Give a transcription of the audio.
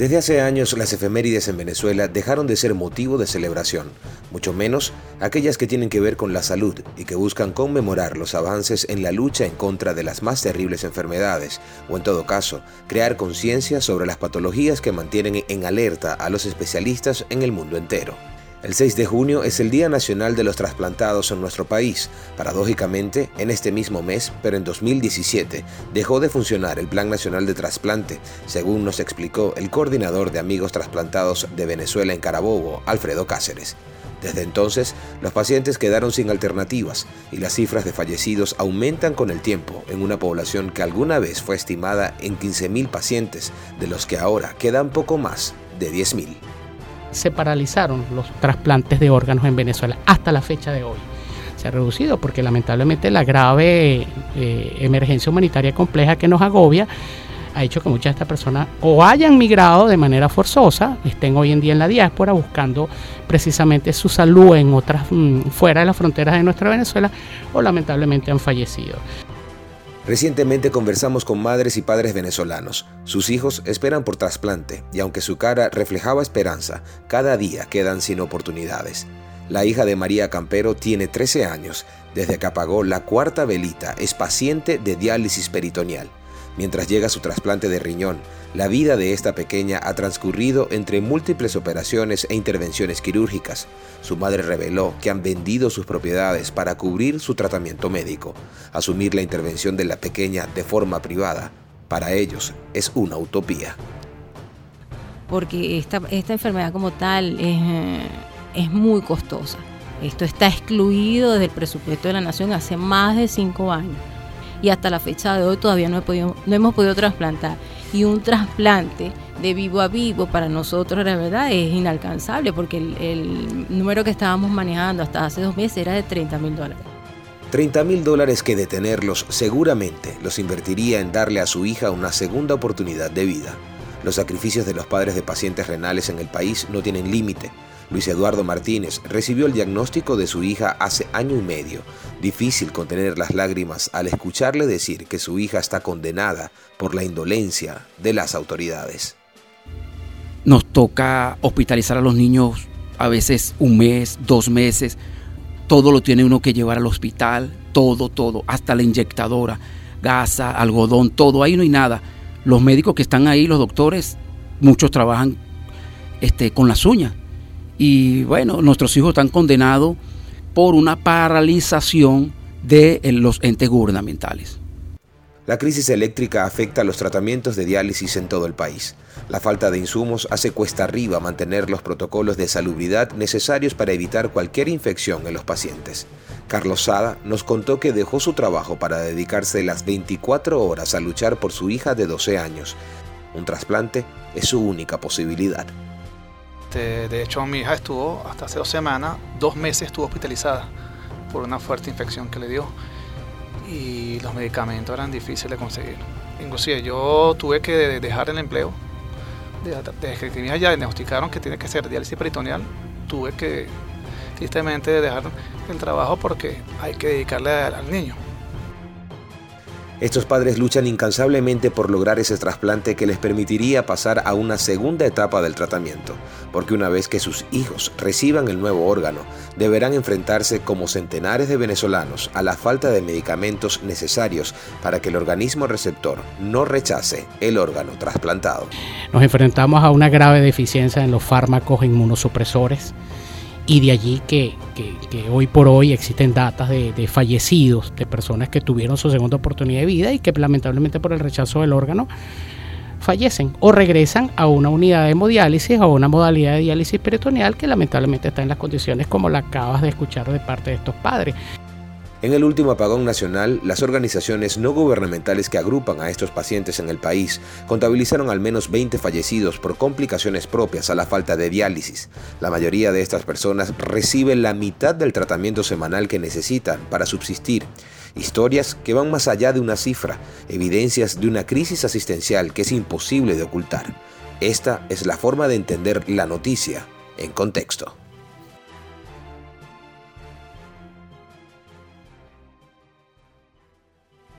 Desde hace años las efemérides en Venezuela dejaron de ser motivo de celebración, mucho menos aquellas que tienen que ver con la salud y que buscan conmemorar los avances en la lucha en contra de las más terribles enfermedades, o en todo caso, crear conciencia sobre las patologías que mantienen en alerta a los especialistas en el mundo entero. El 6 de junio es el Día Nacional de los Trasplantados en nuestro país. Paradójicamente, en este mismo mes, pero en 2017, dejó de funcionar el Plan Nacional de Trasplante, según nos explicó el coordinador de Amigos Trasplantados de Venezuela en Carabobo, Alfredo Cáceres. Desde entonces, los pacientes quedaron sin alternativas y las cifras de fallecidos aumentan con el tiempo en una población que alguna vez fue estimada en 15.000 pacientes, de los que ahora quedan poco más de 10.000 se paralizaron los trasplantes de órganos en Venezuela hasta la fecha de hoy. Se ha reducido porque lamentablemente la grave eh, emergencia humanitaria compleja que nos agobia ha hecho que muchas de estas personas o hayan migrado de manera forzosa, estén hoy en día en la diáspora buscando precisamente su salud en otras mm, fuera de las fronteras de nuestra Venezuela o lamentablemente han fallecido. Recientemente conversamos con madres y padres venezolanos. Sus hijos esperan por trasplante y aunque su cara reflejaba esperanza, cada día quedan sin oportunidades. La hija de María Campero tiene 13 años. Desde que apagó la cuarta velita es paciente de diálisis peritoneal. Mientras llega su trasplante de riñón, la vida de esta pequeña ha transcurrido entre múltiples operaciones e intervenciones quirúrgicas. Su madre reveló que han vendido sus propiedades para cubrir su tratamiento médico. Asumir la intervención de la pequeña de forma privada, para ellos es una utopía. Porque esta, esta enfermedad como tal es, es muy costosa. Esto está excluido desde el presupuesto de la nación hace más de cinco años y hasta la fecha de hoy todavía no, hemos podido trasplantar. Y un trasplante de vivo a vivo para nosotros, la verdad, es inalcanzable porque el, número que estábamos manejando hasta hace dos meses era de 30 mil dólares. 30 mil dólares que detenerlos seguramente los invertiría en darle a su hija una segunda oportunidad de vida. Los sacrificios de los padres de pacientes renales en el país no tienen límite Luis Eduardo Martínez recibió el diagnóstico de su hija hace año y medio. Difícil contener las lágrimas al escucharle decir que su hija está condenada por la indolencia de las autoridades. Nos toca hospitalizar a los niños a veces un mes, dos meses. Todo lo tiene uno que llevar al hospital, todo, todo, hasta la inyectadora, gasa, algodón, todo, ahí no hay nada. Los médicos que están ahí, los doctores, muchos trabajan este, con las uñas y bueno, nuestros hijos están condenados por una paralización de eh, los entes gubernamentales. La crisis eléctrica afecta los tratamientos de diálisis en todo el país. La falta de insumos hace cuesta arriba mantener los protocolos de salubridad necesarios para evitar cualquier infección en los pacientes. Carlos Sada nos contó que dejó su trabajo para dedicarse las 24 horas a luchar por su hija de 12 años. Un trasplante es su única posibilidad. Este, de hecho, mi hija estuvo hasta hace dos semanas, dos meses estuvo hospitalizada por una fuerte infección que le dio y los medicamentos eran difíciles de conseguir. Inclusive yo tuve que dejar el empleo. Desde que mi hija ya diagnosticaron que tiene que ser diálisis peritoneal, tuve que tristemente dejar el trabajo porque hay que dedicarle al niño. Estos padres luchan incansablemente por lograr ese trasplante que les permitiría pasar a una segunda etapa del tratamiento, porque una vez que sus hijos reciban el nuevo órgano, deberán enfrentarse como centenares de venezolanos a la falta de medicamentos necesarios para que el organismo receptor no rechace el órgano trasplantado. Nos enfrentamos a una grave deficiencia en los fármacos inmunosupresores y de allí que, hoy por hoy existen datas de, de, fallecidos, de personas que tuvieron su segunda oportunidad de vida y que lamentablemente por el rechazo del órgano fallecen o regresan a una unidad de hemodiálisis o a una modalidad de diálisis peritoneal que lamentablemente está en las condiciones como la acabas de escuchar de parte de estos padres. En el último apagón nacional, las organizaciones no gubernamentales que agrupan a estos pacientes en el país contabilizaron al menos 20 fallecidos por complicaciones propias a la falta de diálisis. La mayoría de estas personas reciben la mitad del tratamiento semanal que necesitan para subsistir. Historias que van más allá de una cifra, evidencias de una crisis asistencial que es imposible de ocultar. Esta es la forma de entender la noticia en contexto.